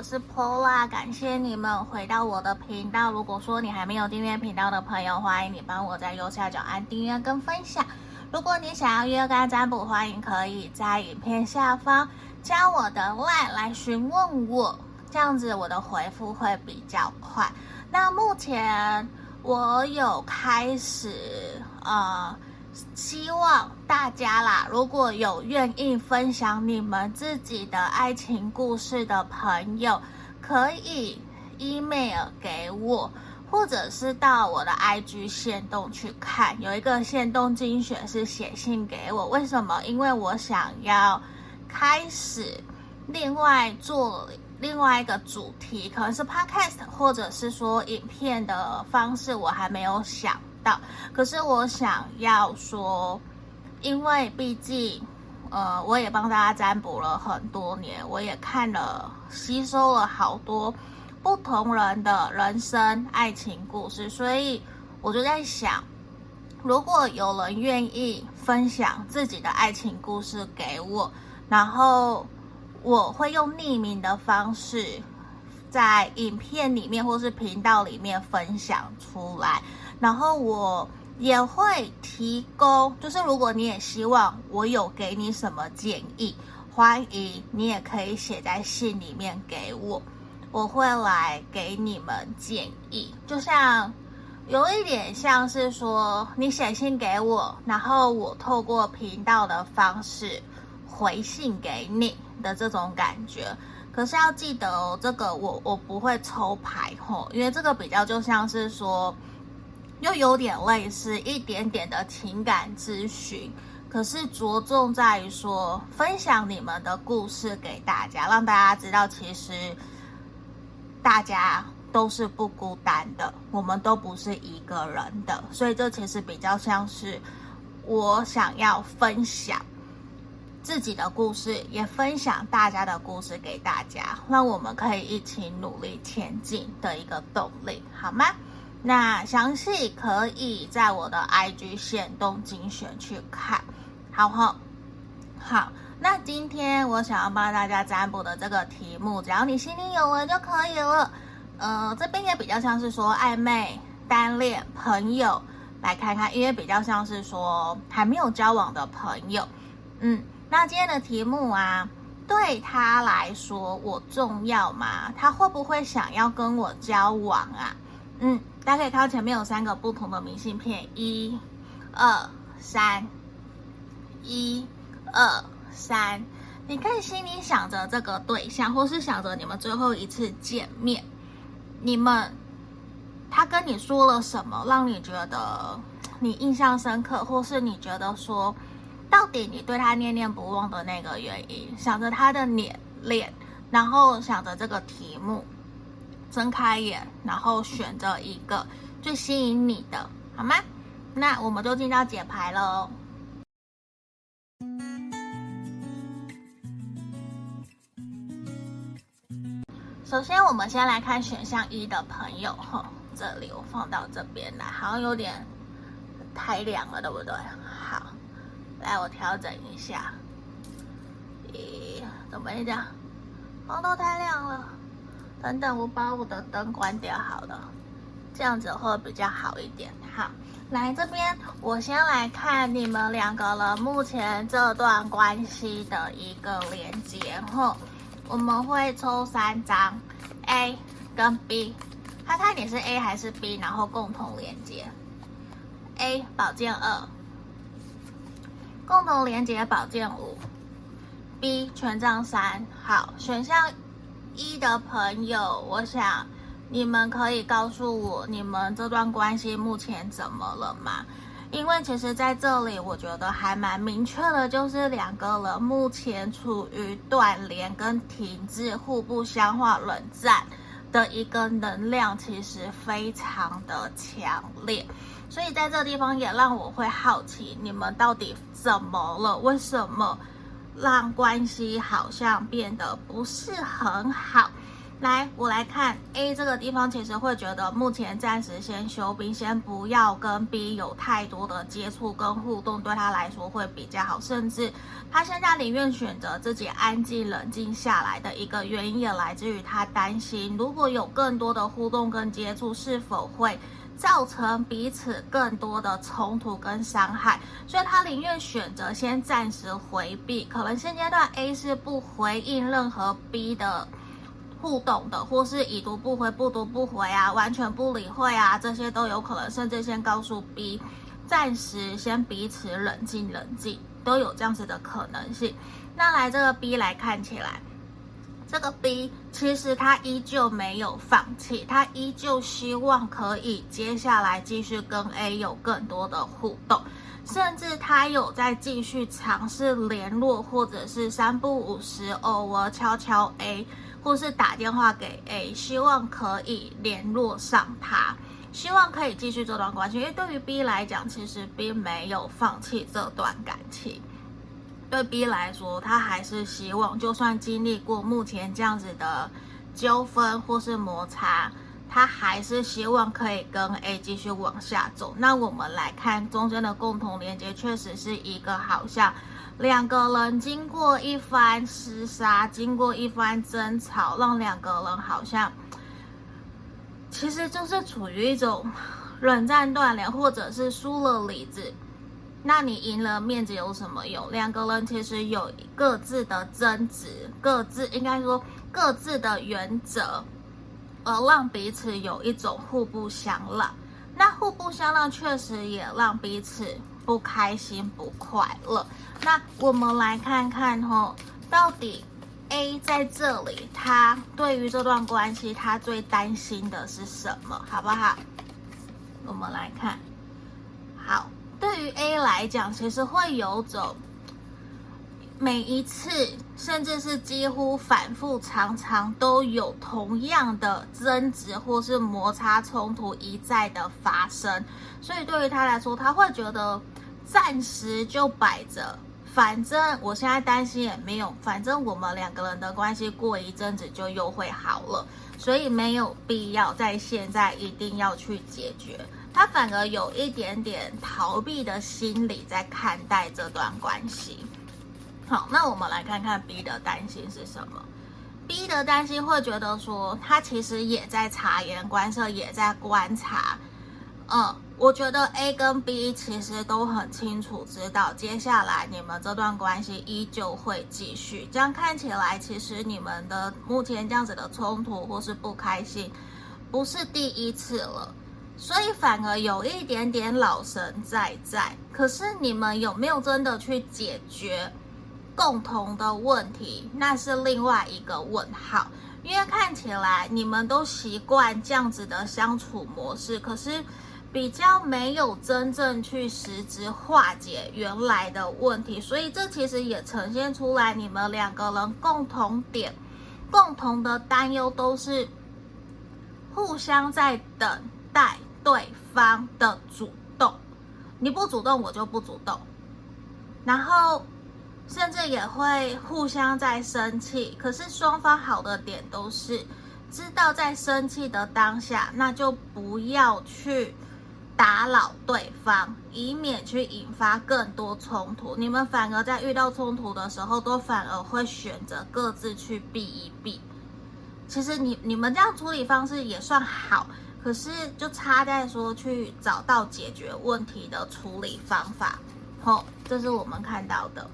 我是 Paula，感谢你们回到我的频道。如果说你还没有订阅频道的朋友，欢迎你帮我在右下角按订阅跟分享。如果你想要约干占卜，欢迎可以在影片下方加我的 LINE 来询问我，这样子我的回复会比较快。那目前我有开始呃。希望大家啦，如果有愿意分享你们自己的爱情故事的朋友，可以 email 给我，或者是到我的 IG 线动去看。有一个线动精选是写信给我，为什么？因为我想要开始另外做另外一个主题，可能是 podcast，或者是说影片的方式，我还没有想。到，可是我想要说，因为毕竟，呃，我也帮大家占卜了很多年，我也看了、吸收了好多不同人的人生爱情故事，所以我就在想，如果有人愿意分享自己的爱情故事给我，然后我会用匿名的方式在影片里面或是频道里面分享出来。然后我也会提供，就是如果你也希望我有给你什么建议，欢迎你也可以写在信里面给我，我会来给你们建议。就像有一点像是说你写信给我，然后我透过频道的方式回信给你的这种感觉。可是要记得哦，这个我我不会抽牌吼，因为这个比较就像是说。又有点类似一点点的情感咨询，可是着重在于说分享你们的故事给大家，让大家知道其实大家都是不孤单的，我们都不是一个人的，所以这其实比较像是我想要分享自己的故事，也分享大家的故事给大家，让我们可以一起努力前进的一个动力，好吗？那详细可以在我的 IG 线动精选去看，好不好？好，那今天我想要帮大家占卜的这个题目，只要你心里有了就可以了。呃，这边也比较像是说暧昧、单恋、朋友，来看看，因为比较像是说还没有交往的朋友。嗯，那今天的题目啊，对他来说我重要吗？他会不会想要跟我交往啊？嗯。大家可以看到前面有三个不同的明信片，一、二、三，一、二、三。你可以心里想着这个对象，或是想着你们最后一次见面，你们他跟你说了什么，让你觉得你印象深刻，或是你觉得说，到底你对他念念不忘的那个原因，想着他的脸脸，然后想着这个题目。睁开眼，然后选择一个最吸引你的，好吗？那我们就进到解牌喽。首先，我们先来看选项一的朋友哈，这里我放到这边来，好像有点太亮了，对不对？好，来我调整一下。咦，怎么这样？黄豆太亮了。等等，我把我的灯关掉好了，这样子会比较好一点。好，来这边，我先来看你们两个人目前这段关系的一个连接。后，我们会抽三张 A 跟 B，看看你是 A 还是 B，然后共同连接。A 宝剑二，共同连接宝剑五，B 权杖三。好，选项。一的朋友，我想你们可以告诉我，你们这段关系目前怎么了吗？因为其实在这里，我觉得还蛮明确的，就是两个人目前处于断联跟停滞、互不相化、冷战的一个能量，其实非常的强烈。所以在这地方也让我会好奇，你们到底怎么了？为什么？让关系好像变得不是很好，来，我来看 A 这个地方，其实会觉得目前暂时先休兵，先不要跟 B 有太多的接触跟互动，对他来说会比较好。甚至他现在宁愿选择自己安静冷静下来的一个原因，也来自于他担心，如果有更多的互动跟接触，是否会造成彼此更多的冲突跟伤害。所以他宁愿选择先暂时回避。可能现阶段 A 是不回应任何 B 的。互动的，或是已读不回、不读不回啊，完全不理会啊，这些都有可能。甚至先告诉 B，暂时先彼此冷静冷静，都有这样子的可能性。那来这个 B 来看起来，这个 B 其实他依旧没有放弃，他依旧希望可以接下来继续跟 A 有更多的互动，甚至他有在继续尝试联络，或者是三不五时偶尔敲敲 A。或是打电话给 A，希望可以联络上他，希望可以继续这段关系。因为对于 B 来讲，其实 B 没有放弃这段感情。对 B 来说，他还是希望，就算经历过目前这样子的纠纷或是摩擦，他还是希望可以跟 A 继续往下走。那我们来看中间的共同连接，确实是一个好像。两个人经过一番厮杀，经过一番争吵，让两个人好像其实就是处于一种冷战断联，或者是输了理智。那你赢了面子有什么用？两个人其实有各自的争执，各自应该说各自的原则，而让彼此有一种互不相让。那互不相让确实也让彼此。不开心不快乐，那我们来看看吼，到底 A 在这里，他对于这段关系，他最担心的是什么，好不好？我们来看，对于 A 来讲，其实会有种每一次，甚至是几乎反复常常都有同样的争执或是摩擦冲突一再的发生，所以对于他来说，他会觉得。暂时就摆着，反正我现在担心也没有，反正我们两个人的关系过一阵子就又会好了，所以没有必要在现在一定要去解决。他反而有一点点逃避的心理在看待这段关系。好，那我们来看看 B 的担心是什么？B 的担心会觉得说，他其实也在察言观色，也在观察，嗯。我觉得 A 跟 B 其实都很清楚知道，接下来你们这段关系依旧会继续。这样看起来，其实你们的目前这样子的冲突或是不开心，不是第一次了，所以反而有一点点老神在在。可是你们有没有真的去解决共同的问题，那是另外一个问号。因为看起来你们都习惯这样子的相处模式，可是。比较没有真正去实质化解原来的问题，所以这其实也呈现出来你们两个人共同点、共同的担忧都是互相在等待对方的主动。你不主动，我就不主动。然后甚至也会互相在生气，可是双方好的点都是知道在生气的当下，那就不要去。打扰对方，以免去引发更多冲突。你们反而在遇到冲突的时候，都反而会选择各自去避一避。其实你你们这样处理方式也算好，可是就差在说去找到解决问题的处理方法。好，这是我们看到的。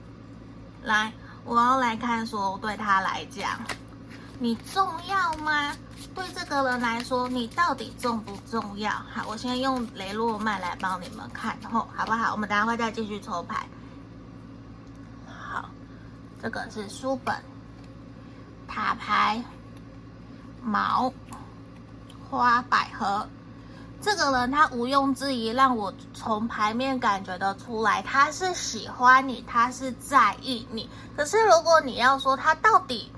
来，我要来看说，对他来讲，你重要吗？对这个人来说，你到底重不重要？好，我先用雷诺曼来帮你们看，吼，好不好？我们等下会再继续抽牌。好，这个是书本、塔牌、矛、花、百合。这个人他毋庸置疑，让我从牌面感觉得出来，他是喜欢你，他是在意你。可是如果你要说他到底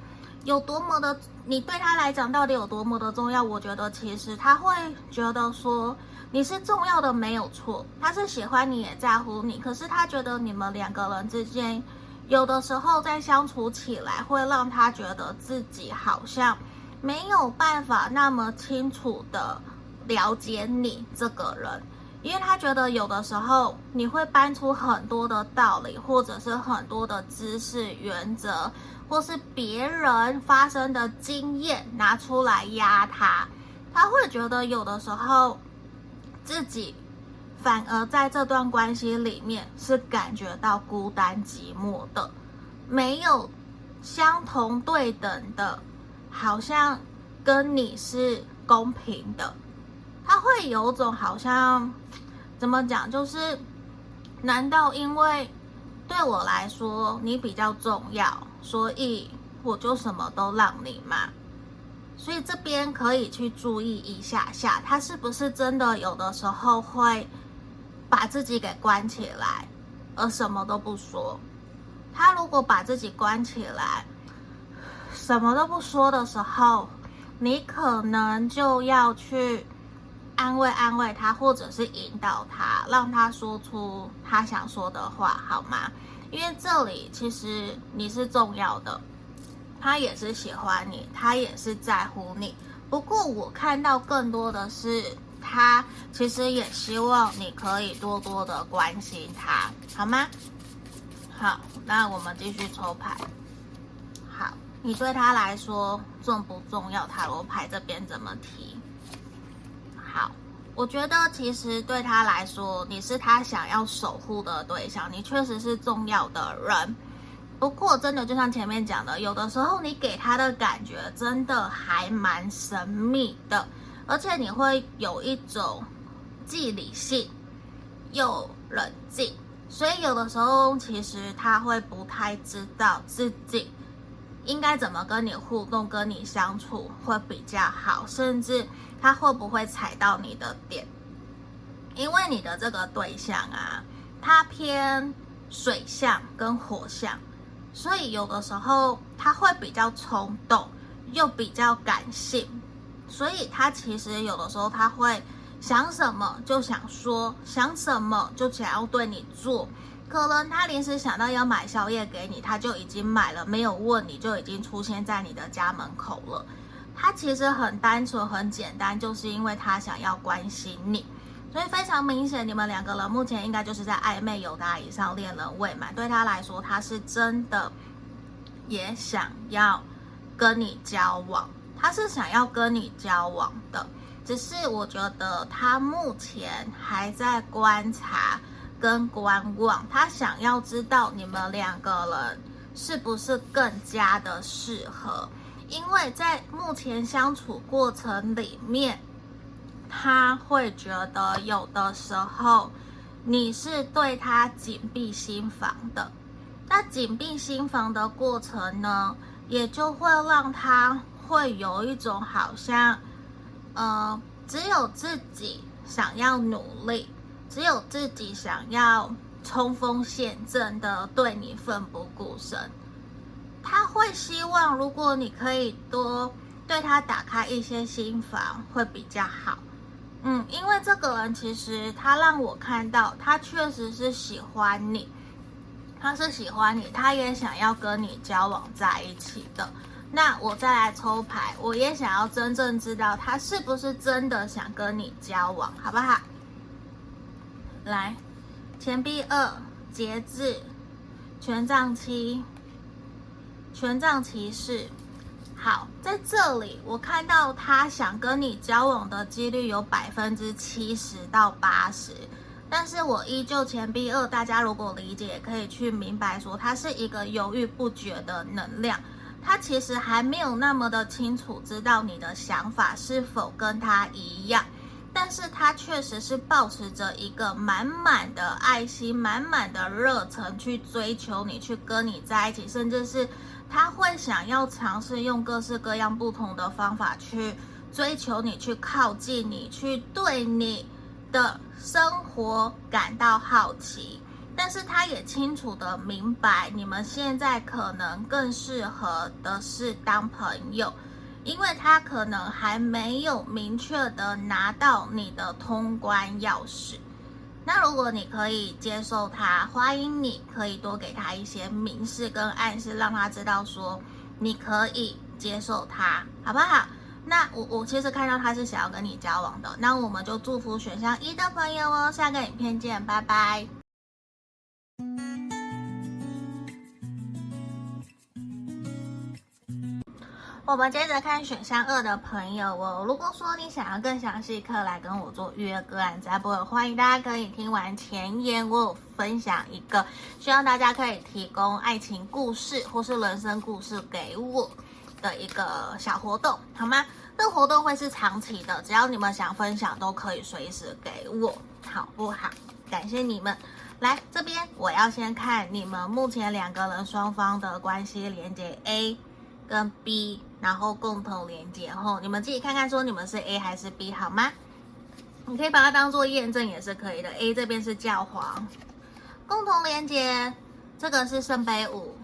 有多么的，你对他来讲到底有多么的重要？我觉得其实他会觉得说你是重要的没有错，他是喜欢你也在乎你。可是他觉得你们两个人之间有的时候在相处起来会让他觉得自己好像没有办法那么清楚的了解你这个人，因为他觉得有的时候你会搬出很多的道理，或者是很多的知识、原则，或是别人发生的经验拿出来压他，他会觉得有的时候自己。反而在这段关系里面是感觉到孤单寂寞的，没有相同对等的，好像跟你是公平的，他会有种好像怎么讲，就是难道因为对我来说你比较重要，所以我就什么都让你吗？所以这边可以去注意一下下，他是不是真的有的时候会。把自己给关起来，而什么都不说。他如果把自己关起来，什么都不说的时候，你可能就要去安慰安慰他，或者是引导他，让他说出他想说的话，好吗？因为这里其实你是重要的，他也是喜欢你，他也是在乎你。不过我看到更多的是。他其实也希望你可以多多的关心他，好吗？好，那我们继续抽牌。你对他来说重不重要？塔罗牌这边怎么提？好，我觉得其实对他来说，你是他想要守护的对象，你确实是重要的人。不过，真的就像前面讲的，有的时候你给他的感觉真的还蛮神秘的。而且你会有一种既理性又冷静，所以有的时候其实他会不太知道自己应该怎么跟你互动、跟你相处会比较好，甚至他会不会踩到你的点，因为你的这个对象啊，他偏水象跟火象，所以有的时候他会比较冲动，又比较感性。所以他其实有的时候他会想什么就想说，想什么就想要对你做。可能他临时想到要买宵夜给你，他就已经买了，没有问你就已经出现在你的家门口了。他其实很单纯很简单，就是因为他想要关心你。所以非常明显，你们两个人目前应该就是在暧昧有达以上，恋人未满。对他来说，他是真的也想要跟你交往。他是想要跟你交往的，只是我觉得他目前还在观察跟观望，他想要知道你们两个人是不是更加的适合，因为在目前相处过程里面，他会觉得有的时候你是对他紧闭心房的，那紧闭心房的过程呢，也就会让他。会有一种好像，呃，只有自己想要努力，只有自己想要冲锋陷阵的对你奋不顾身。他会希望，如果你可以多对他打开一些心房，会比较好。嗯，因为这个人其实他让我看到，他确实是喜欢你，他是喜欢你，他也想要跟你交往在一起的。那我再来抽牌，我也想要真正知道他是不是真的想跟你交往，好不好？来，钱币二，节制，权杖七，权杖骑士。好，在这里我看到他想跟你交往的几率有百分之七十到八十，但是我依旧钱币二，大家如果理解，可以去明白说，他是一个犹豫不决的能量。他其实还没有那么的清楚知道你的想法是否跟他一样，但是他确实是保持着一个满满的爱心、满满的热忱去追求你，去跟你在一起，甚至是他会想要尝试用各式各样不同的方法去追求你，去靠近你，去对你的生活感到好奇。但是他也清楚的明白，你们现在可能更适合的是当朋友，因为他可能还没有明确的拿到你的通关钥匙。那如果你可以接受他，欢迎你可以多给他一些明示跟暗示，让他知道说你可以接受他，好不好？那我我其实看到他是想要跟你交往的，那我们就祝福选项一的朋友哦。下个影片见，拜拜。我们接着看选项二的朋友哦。如果说你想要更详细，可来跟我做预约个案占卜，欢迎大家可以听完前言，我有分享一个，希望大家可以提供爱情故事或是人生故事给我的一个小活动，好吗？这活动会是长期的，只要你们想分享，都可以随时给我，好不好？感谢你们。来这边，我要先看你们目前两个人双方的关系连接 A 跟 B。然后共同连接后，你们自己看看，说你们是 A 还是 B 好吗？你可以把它当做验证也是可以的。A 这边是教皇，共同连接，这个是圣杯五，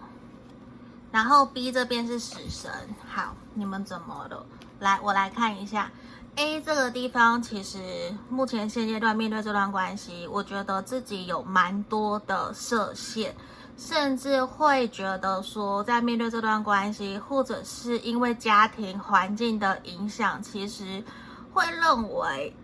然后 B 这边是死神。好，你们怎么了？来，我来看一下 A 这个地方，其实目前现阶段面对这段关系，我觉得自己有蛮多的设限。甚至会觉得说，在面对这段关系，或者是因为家庭环境的影响，其实会认为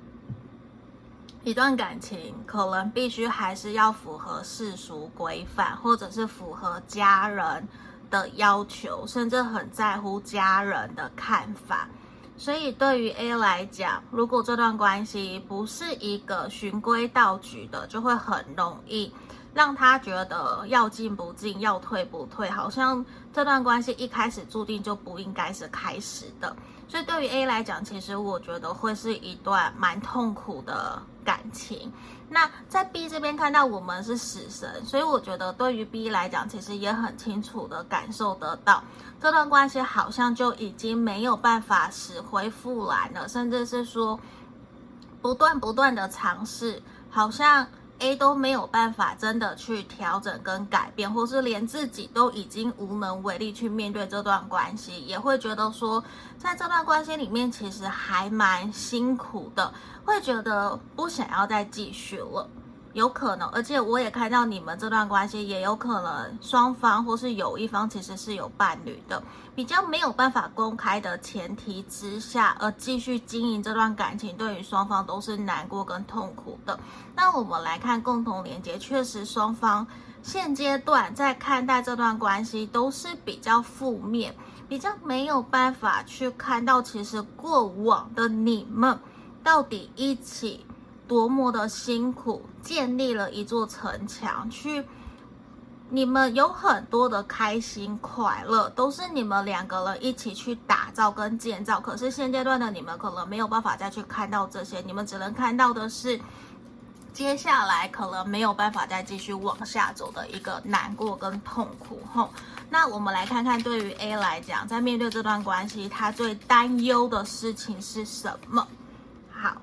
一段感情可能必须还是要符合世俗规范，或者是符合家人的要求，甚至很在乎家人的看法。所以对于 A 来讲，如果这段关系不是一个循规蹈矩的，就会很容易。让他觉得要进不进，要退不退，好像这段关系一开始注定就不应该是开始的。所以对于 A 来讲，其实我觉得会是一段蛮痛苦的感情。那在 B 这边看到我们是死神，所以我觉得对于 B 来讲，其实也很清楚的感受得到，这段关系好像就已经没有办法死灰复燃了，甚至是说不断不断的尝试，好像。A 都没有办法真的去调整跟改变，或是连自己都已经无能为力去面对这段关系，也会觉得说，在这段关系里面其实还蛮辛苦的，会觉得不想要再继续了。有可能，而且我也看到你们这段关系也有可能双方或是有一方其实是有伴侣的，比较没有办法公开的前提之下，而继续经营这段感情，对于双方都是难过跟痛苦的。那我们来看共同连接，确实双方现阶段在看待这段关系都是比较负面，比较没有办法去看到其实过往的你们到底一起。多么的辛苦，建立了一座城墙，去你们有很多的开心快乐，都是你们两个人一起去打造跟建造。可是现阶段的你们可能没有办法再去看到这些，你们只能看到的是接下来可能没有办法再继续往下走的一个难过跟痛苦。吼，那我们来看看，对于 A 来讲，在面对这段关系，他最担忧的事情是什么？好。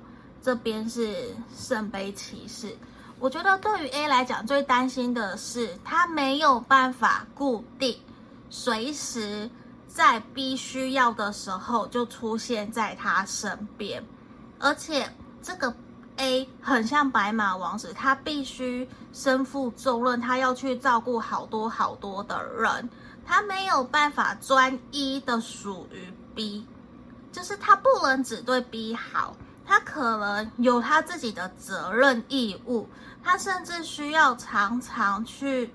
这边是圣杯骑士，我觉得对于 A 来讲，最担心的是他没有办法固定，随时在 B 需要的时候就出现在他身边，而且这个 A 很像白马王子，他必须身负重任，他要去照顾好多好多的人，他没有办法专一的属于 B，就是他不能只对 B 好。他可能有他自己的责任义务，他甚至需要常常去，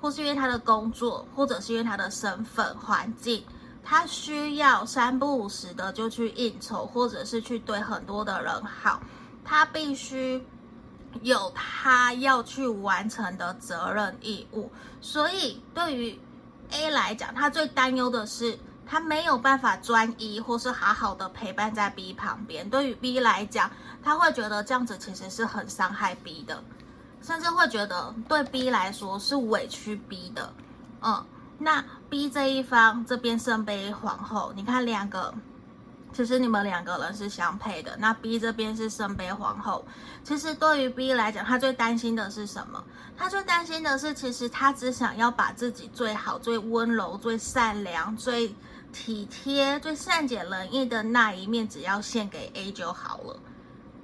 或是因为他的工作，或者是因为他的身份环境，他需要三不五时的就去应酬，或者是去对很多的人好，他必须有他要去完成的责任义务。所以对于 A 来讲，他最担忧的是。他没有办法专一，或是好好的陪伴在 B 旁边。对于 B 来讲，他会觉得这样子其实是很伤害 B 的，甚至会觉得对 B 来说是委屈 B 的。嗯，那 B 这一方这边圣杯皇后，你看两个，其实你们两个人是相配的。那 B 这边是圣杯皇后，其实对于 B 来讲，他最担心的是什么？他最担心的是，其实他只想要把自己最好、最温柔、最善良、最体贴、最善解人意的那一面，只要献给 A 就好了。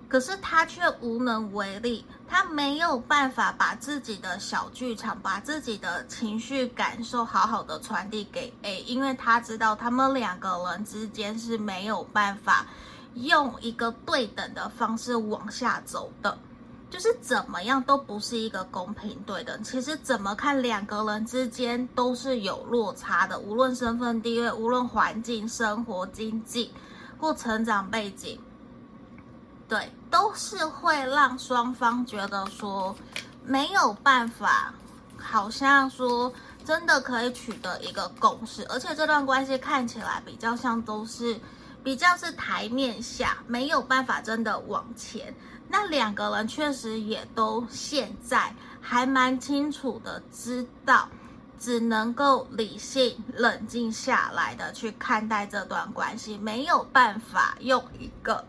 可是他却无能为力，他没有办法把自己的小剧场，把自己的情绪感受好好的传递给 A，因为他知道他们两个人之间是没有办法用一个对等的方式往下走的，就是怎么样都不是一个公平对等。其实怎么看两个人之间都是有落差的，无论身份地位，无论环境、生活、经济或成长背景。对，都是会让双方觉得说没有办法，好像说真的可以取得一个共识，而且这段关系看起来比较像都是比较是台面下，没有办法真的往前。那两个人确实也都现在还蛮清楚的知道，只能够理性冷静下来的去看待这段关系，没有办法用一个。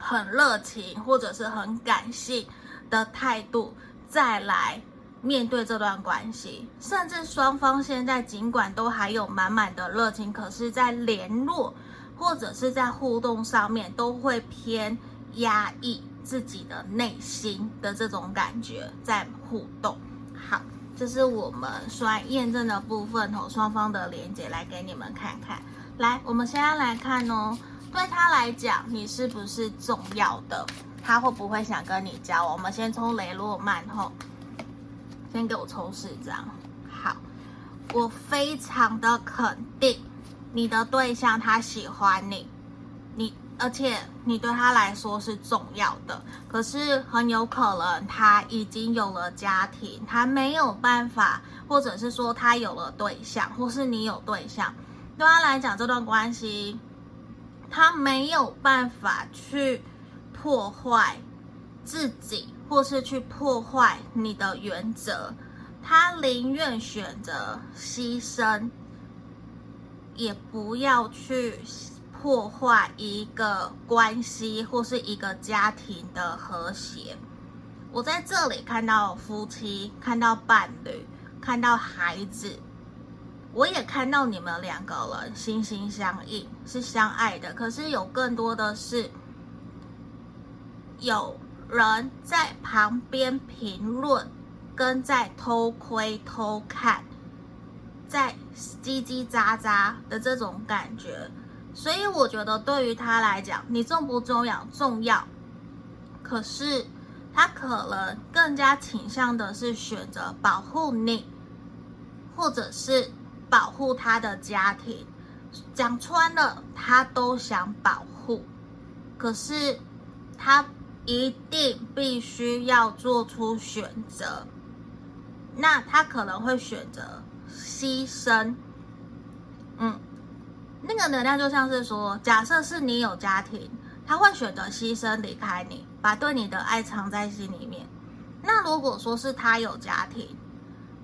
很热情或者是很感性的态度，再来面对这段关系，甚至双方现在尽管都还有满满的热情，可是，在联络或者是在互动上面，都会偏压抑自己的内心的这种感觉在互动。好，这是我们说验证的部分哦，双方的连接来给你们看看。来，我们现在来看哦。对他来讲，你是不是重要的？他会不会想跟你交往？我们先抽雷诺曼后，先给我抽四张。好，我非常的肯定，你的对象他喜欢，你而且你对他来说是重要的。可是很有可能他已经有了家庭，他没有办法，或者是说他有了对象，或是你有对象，对他来讲这段关系。他没有办法去破坏自己，或是去破坏你的原则，他宁愿选择牺牲，也不要去破坏一个关系或是一个家庭的和谐。我在这里看到夫妻，看到伴侣，看到孩子。我也看到你们两个人心心相印，是相爱的。可是有更多的是有人在旁边评论，跟在偷窥偷看，在叽叽喳喳的这种感觉。所以我觉得对于他来讲，你重不重要？重要。可是他可能更加倾向的是选择保护你，或者是。保护他的家庭，讲穿了，他都想保护，可是他一定必须要做出选择，那他可能会选择牺牲。嗯，那个能量就像是说，假设是你有家庭，他会选择牺牲离开你，把对你的爱藏在心里面。那如果说是他有家庭，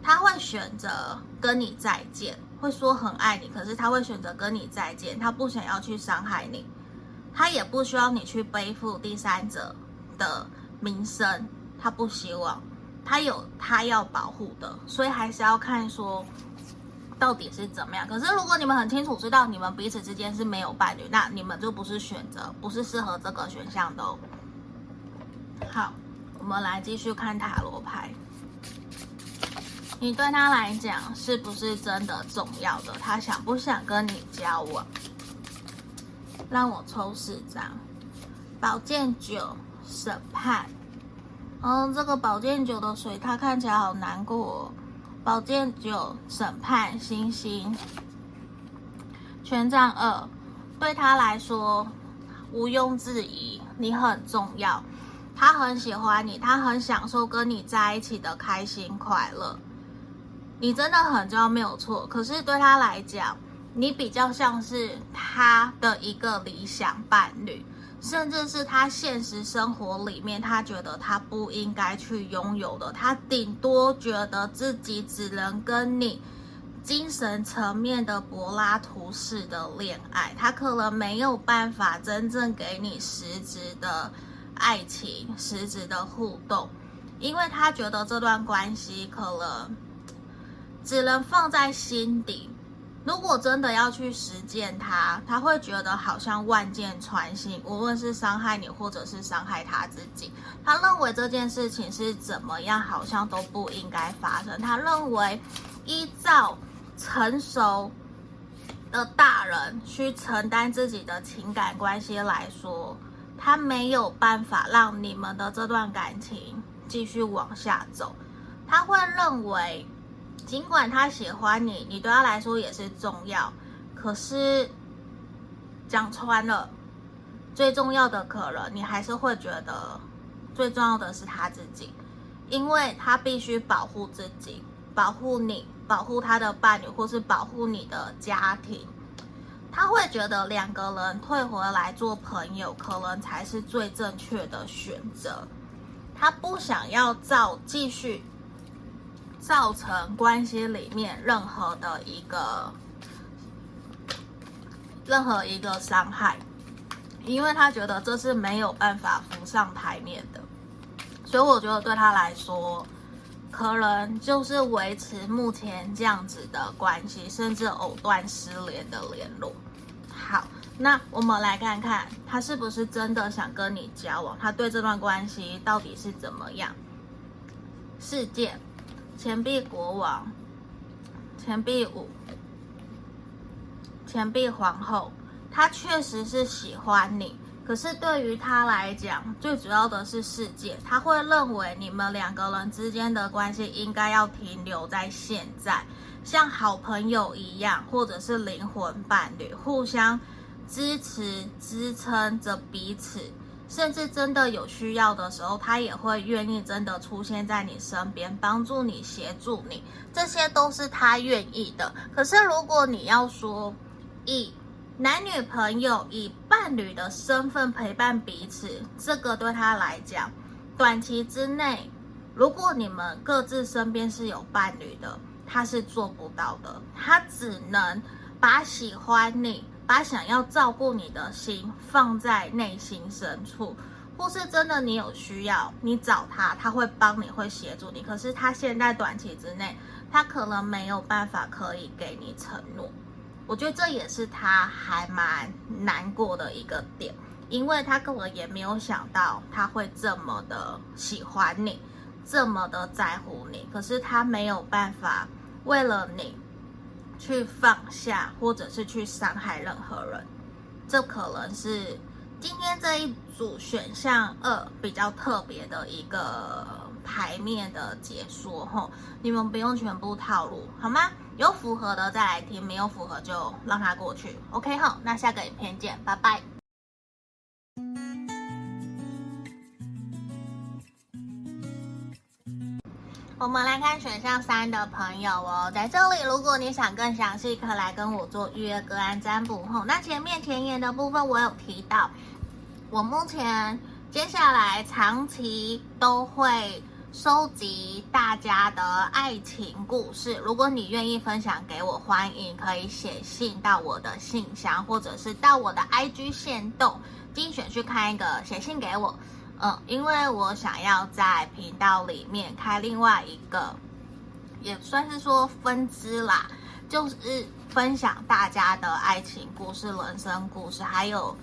他会选择跟你再见，会说很爱你，可是他会选择跟你再见，他不想要去伤害你，他也不需要你去背负第三者的名声，他不希望，他有他要保护的，所以还是要看说到底是怎么样。可是如果你们很清楚知道你们彼此之间是没有伴侣，那你们就不是选择，不是适合这个选项的。好，我们来继续看塔罗牌。你对他来讲是不是真的重要的？他想不想跟你交往？让我抽四张，宝剑九，审判。嗯，这个宝剑九的水，他看起来好难过哦。宝剑九，审判，星星，权杖二，对他来说毋庸置疑，你很重要，他很喜欢你，他很享受跟你在一起的开心快乐。你真的很重要，没有错。可是对他来讲，你比较像是他的一个理想伴侣，甚至是他现实生活里面他觉得他不应该去拥有的。他顶多觉得自己只能跟你精神层面的柏拉图式的恋爱，他可能没有办法真正给你实质的爱情、实质的互动，因为他觉得这段关系可能。只能放在心底，如果真的要去实践它，他会觉得好像万箭穿心，无论是伤害你，或者是伤害他自己。他认为这件事情是怎么样，好像都不应该发生。他认为，依照成熟的大人去承担自己的情感关系来说，他没有办法让你们的这段感情继续往下走。他会认为。尽管他喜欢你，你对他来说也是重要。可是讲穿了，最重要的可能你还是会觉得最重要的是他自己，因为他必须保护自己，保护你，保护他的伴侣，或是保护你的家庭。他会觉得两个人退回来做朋友，可能才是最正确的选择。他不想要造继续。造成关系里面任何的一个任何一个伤害，因为他觉得这是没有办法浮上台面的，所以我觉得对他来说，可能就是维持目前这样子的关系，甚至藕断丝连的联络。好，那我们来看看他是不是真的想跟你交往，他对这段关系到底是怎么样？事件。钱币国王，钱币五，钱币皇后，他确实是喜欢你，可是对于他来讲，最主要的是世界，他会认为你们两个人之间的关系应该要停留在现在，像好朋友一样，或者是灵魂伴侣，互相支持、支撑着彼此。甚至真的有需要的时候，他也会愿意真的出现在你身边，帮助你、协助你，这些都是他愿意的。可是，如果你要说以男女朋友、以伴侣的身份陪伴彼此，这个对他来讲，短期之内，如果你们各自身边是有伴侣的，他是做不到的。他只能把喜欢你。把想要照顾你的心放在内心深处，或是真的你有需要，你找他，他会帮你，会协助你。可是他现在短期之内，他可能没有办法可以给你承诺。我觉得这也是他还蛮难过的一个点，因为他根本也没有想到他会这么的喜欢你，这么的在乎你。可是他没有办法为了你。去放下，或者是去伤害任何人，这可能是今天这一组选项二比较特别的一个牌面的解说吼，你们不用全部套路好吗？有符合的再来听，没有符合就让它过去。OK 吼，那下个影片见，拜拜。我们来看选项三的朋友哦，在这里，如果你想更详细，可以来跟我做预约个案占卜吼。那前面前言的部分我有提到，我目前接下来长期都会收集大家的爱情故事。如果你愿意分享给我，欢迎可以写信到我的信箱，或者是到我的 IG 线动精选去看一个写信给我。嗯，因为我想要在频道里面开另外一个，也算是说分支啦，就是分享大家的爱情故事、人生故事，还有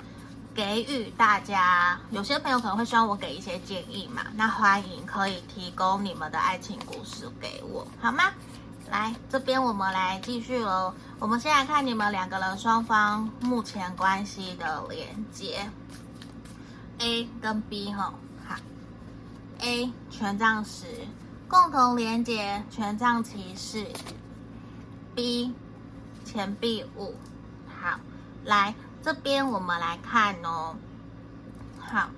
给予大家。有些朋友可能会希望我给一些建议嘛，那欢迎可以提供你们的爱情故事给我，好吗？来这边我们来继续喽，我们先来看你们两个人双方目前关系的连接。A 跟 B 哈，好，A 权杖十，共同连接权杖骑士，B 钱币五，好，来这边我们来看哦，好，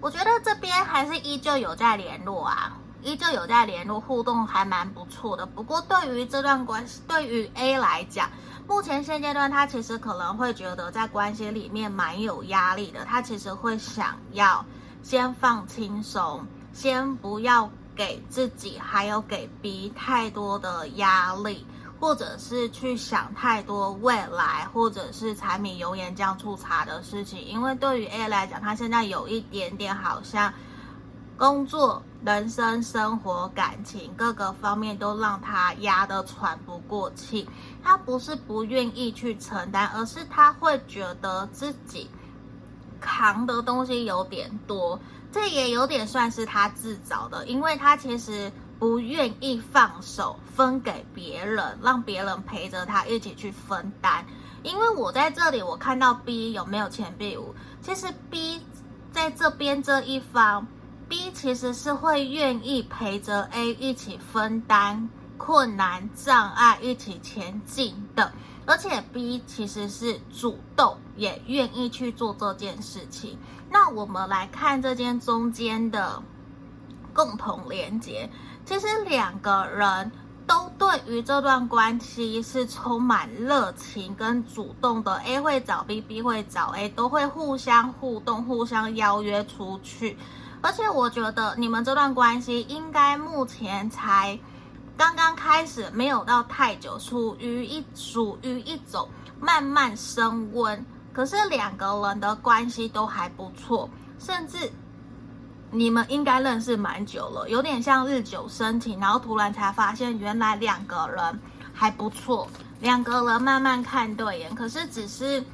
我觉得这边还是依旧有在联络啊，依旧有在联络，互动还蛮不错的。不过对于这段关系，对于 A 来讲，目前现阶段，他其实可能会觉得在关系里面蛮有压力的。他其实会想要先放轻松，先不要给自己还有给 B 太多的压力，或者是去想太多未来，或者是柴米油盐酱醋茶的事情。因为对于 A 来讲，他现在有一点点好像工作、人生、生活、感情各个方面都让他压得喘不过气。他不是不愿意去承担，而是他会觉得自己扛的东西有点多。这也有点算是他自找的，因为他其实不愿意放手分给别人，让别人陪着他一起去分担。因为我在这里，我看到 B 有没有钱币五？其实 B 在这边这一方。B 其实是会愿意陪着 A 一起分担困难障碍，一起前进的，而且 B 其实是主动，也愿意去做这件事情。那我们来看这间中间的共同连接，其实两个人都对于这段关系是充满热情跟主动的。A 会找 B，B 会找 A，都会互相互动，互相邀约出去。而且我觉得你们这段关系应该目前才刚刚开始，没有到太久，属于一属于一种慢慢升温。可是两个人的关系都还不错，甚至你们应该认识蛮久了，有点像日久生情，然后突然才发现原来两个人还不错，两个人慢慢看对眼，可是只是。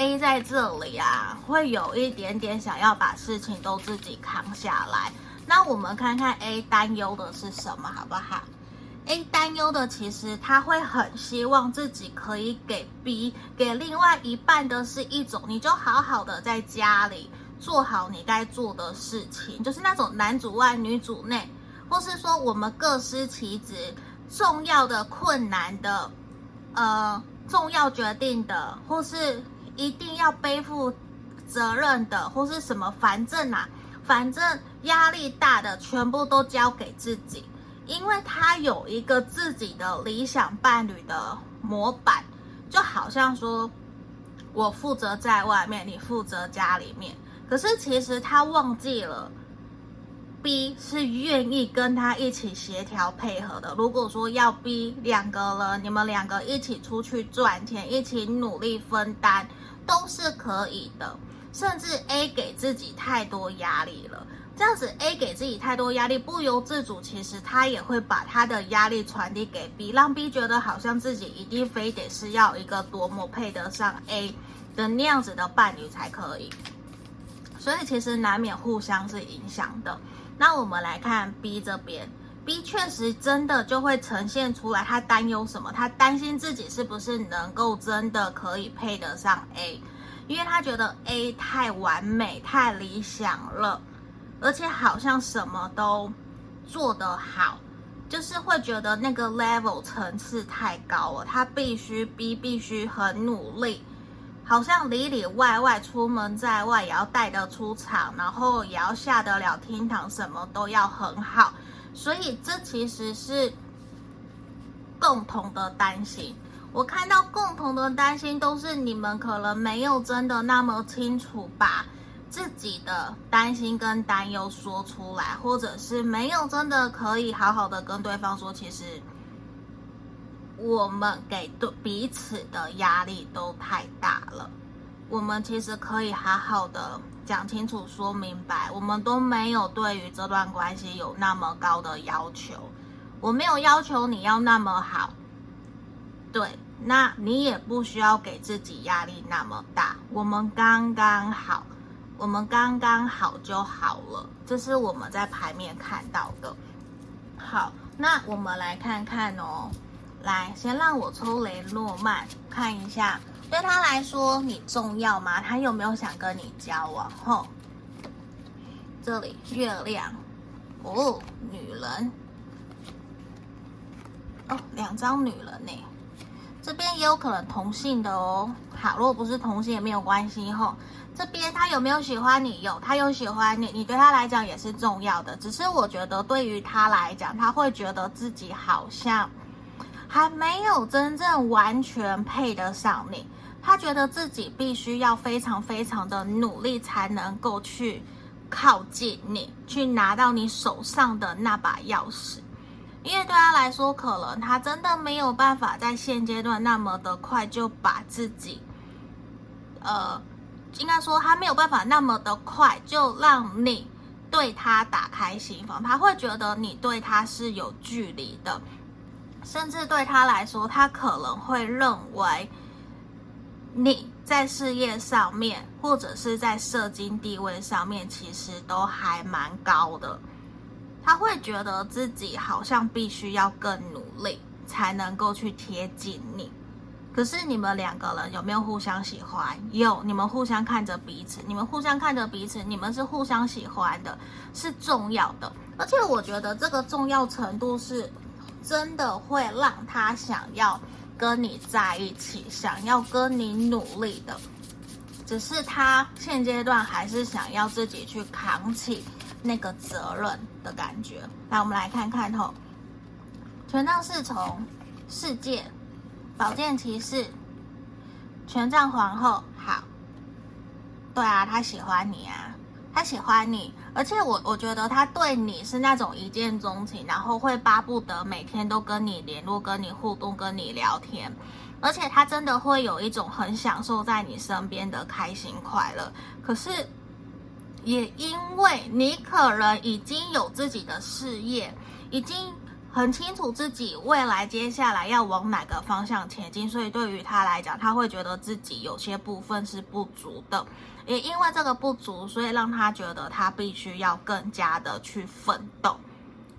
A 在这里啊，会有一点点想要把事情都自己扛下来。那我们看看 A 担忧的是什么，好不好？A 担忧的其实他会很希望自己可以给 B 给另外一半的是一种，你就好好的在家里做好你该做的事情，就是那种男主外女主内，或是说我们各司其职，重要的、困难的，呃，重要决定的，或是。一定要背负责任的，或是什么？反正啊，反正压力大的全部都交给自己，因为他有一个自己的理想伴侣的模板，就好像说，我负责在外面，你负责家里面。可是其实他忘记了，B 是愿意跟他一起协调配合的。如果说要逼两个人，你们两个一起出去赚钱，一起努力分担。都是可以的，甚至 A 给自己太多压力了，这样子 A 给自己太多压力，不由自主，其实他也会把他的压力传递给 B，让 B 觉得好像自己一定非得是要一个多么配得上 A 的那样子的伴侣才可以，所以其实难免互相是影响的。那我们来看 B 这边。B 确实真的就会呈现出来，他担忧什么？他担心自己是不是能够真的可以配得上 A，因为他觉得 A 太完美、太理想了，而且好像什么都做得好，就是会觉得那个 level 层次太高了，他必须 B 必须很努力，好像里里外外出门在外也要带得出场，然后也要下得了厅堂，什么都要很好。所以这其实是共同的担心。我看到共同的担心都是你们可能没有真的那么清楚把自己的担心跟担忧说出来，或者是没有真的可以好好的跟对方说，其实我们给对彼此的压力都太大了。我们其实可以好好的。讲清楚，说明白，我们都没有对于这段关系有那么高的要求。我没有要求你要那么好，对，那你也不需要给自己压力那么大。我们刚刚好，我们刚刚好就好了。这是我们在牌面看到的。好，那我们来看看哦。来，先让我抽雷诺曼看一下。对他来说，你重要吗？他有没有想跟你交往？吼，这里月亮，哦，女人，哦，两张女人呢。这边也有可能同性的哦。好，如果不是同性也没有关系。吼，这边他有没有喜欢你？有，他有喜欢你，你对他来讲也是重要的。只是我觉得对于他来讲，他会觉得自己好像还没有真正完全配得上你。他觉得自己必须要非常非常的努力，才能够去靠近你，去拿到你手上的那把钥匙。因为对他来说，可能他真的没有办法在现阶段那么的快就把自己，呃，应该说他没有办法那么的快就让你对他打开心房，他会觉得你对他是有距离的，甚至对他来说，他可能会认为你在事业上面或者是在社经地位上面，其实都还蛮高的。他会觉得自己好像必须要更努力，才能够去贴近你。可是你们两个人有没有互相喜欢？有，你们互相看着彼此，你们互相看着彼此，你们是互相喜欢的，是重要的。而且我觉得这个重要程度是真的会让他想要跟你在一起，想要跟你努力的。只是他现阶段还是想要自己去扛起那个责任的感觉。来，我们来看看吼，权杖侍从，世界。宝剑骑士，权杖皇后，好，对啊，他喜欢你啊，他喜欢你，而且我我觉得他对你是那种一见钟情，然后会巴不得每天都跟你联络、跟你互动、跟你聊天，而且他真的会有一种很享受在你身边的开心快乐。可是，也因为你可能已经有自己的事业，已经。很清楚自己未来接下来要往哪个方向前进，所以对于他来讲，他会觉得自己有些部分是不足的，也因为这个不足，所以让他觉得他必须要更加的去奋斗，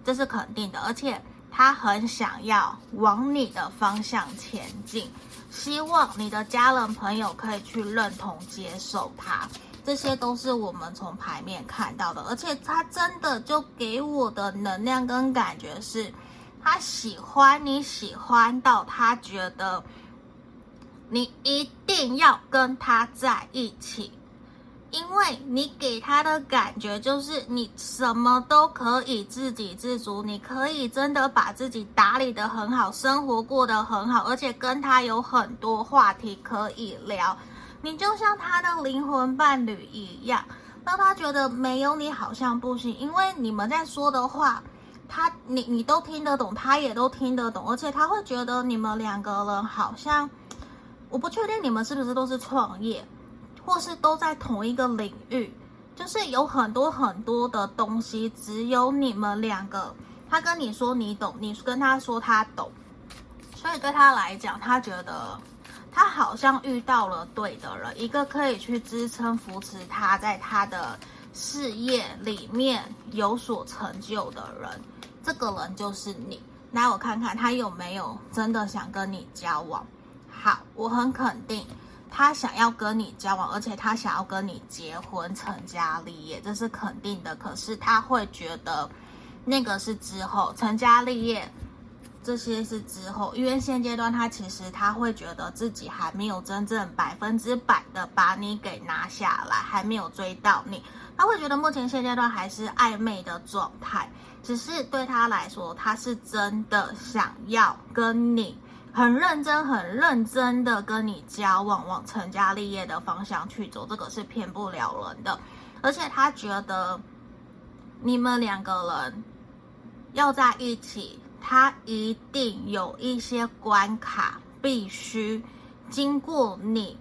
这是肯定的。而且他很想要往你的方向前进，希望你的家人朋友可以去认同接受他，这些都是我们从牌面看到的。而且他真的就给我的能量跟感觉是。他喜欢你，喜欢到他觉得你一定要跟他在一起，因为你给他的感觉就是你什么都可以自给自足，你可以真的把自己打理得很好，生活过得很好，而且跟他有很多话题可以聊，你就像他的灵魂伴侣一样，让他觉得没有你好像不行，因为你们在说的话。他，你你都听得懂，他也都听得懂，而且他会觉得你们两个人好像，我不确定你们是不是都是创业，或是都在同一个领域，就是有很多很多的东西，只有你们两个，他跟你说你懂，你跟他说他懂，所以对他来讲，他觉得他好像遇到了对的人，一个可以去支撑扶持他在他的事业里面有所成就的人。这个人就是你，来我看看他有没有真的想跟你交往。好，我很肯定他想要跟你交往，而且他想要跟你结婚、成家立业，这是肯定的。可是他会觉得那个是之后成家立业，这些是之后，因为现阶段他其实他会觉得自己还没有真正百分之百的把你给拿下来，还没有追到你。他会觉得目前现阶段还是暧昧的状态。只是对他来说，他是真的想要跟你很认真、很认真的跟你交往，往成家立业的方向去走，这个是骗不了人的。而且他觉得你们两个人要在一起，他一定有一些关卡必须经过你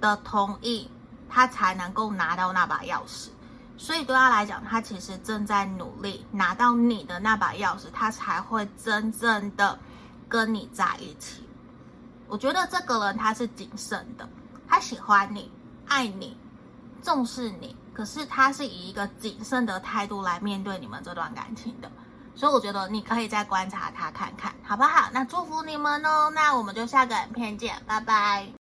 的同意，他才能够拿到那把钥匙。所以对他来讲，他其实正在努力拿到你的那把钥匙，他才会真正的跟你在一起。我觉得这个人他是谨慎的，他喜欢你、爱你、重视你，可是他是以一个谨慎的态度来面对你们这段感情的。所以我觉得你可以再观察他看看，好不好？那祝福你们哦，那我们就下个影片见，拜拜。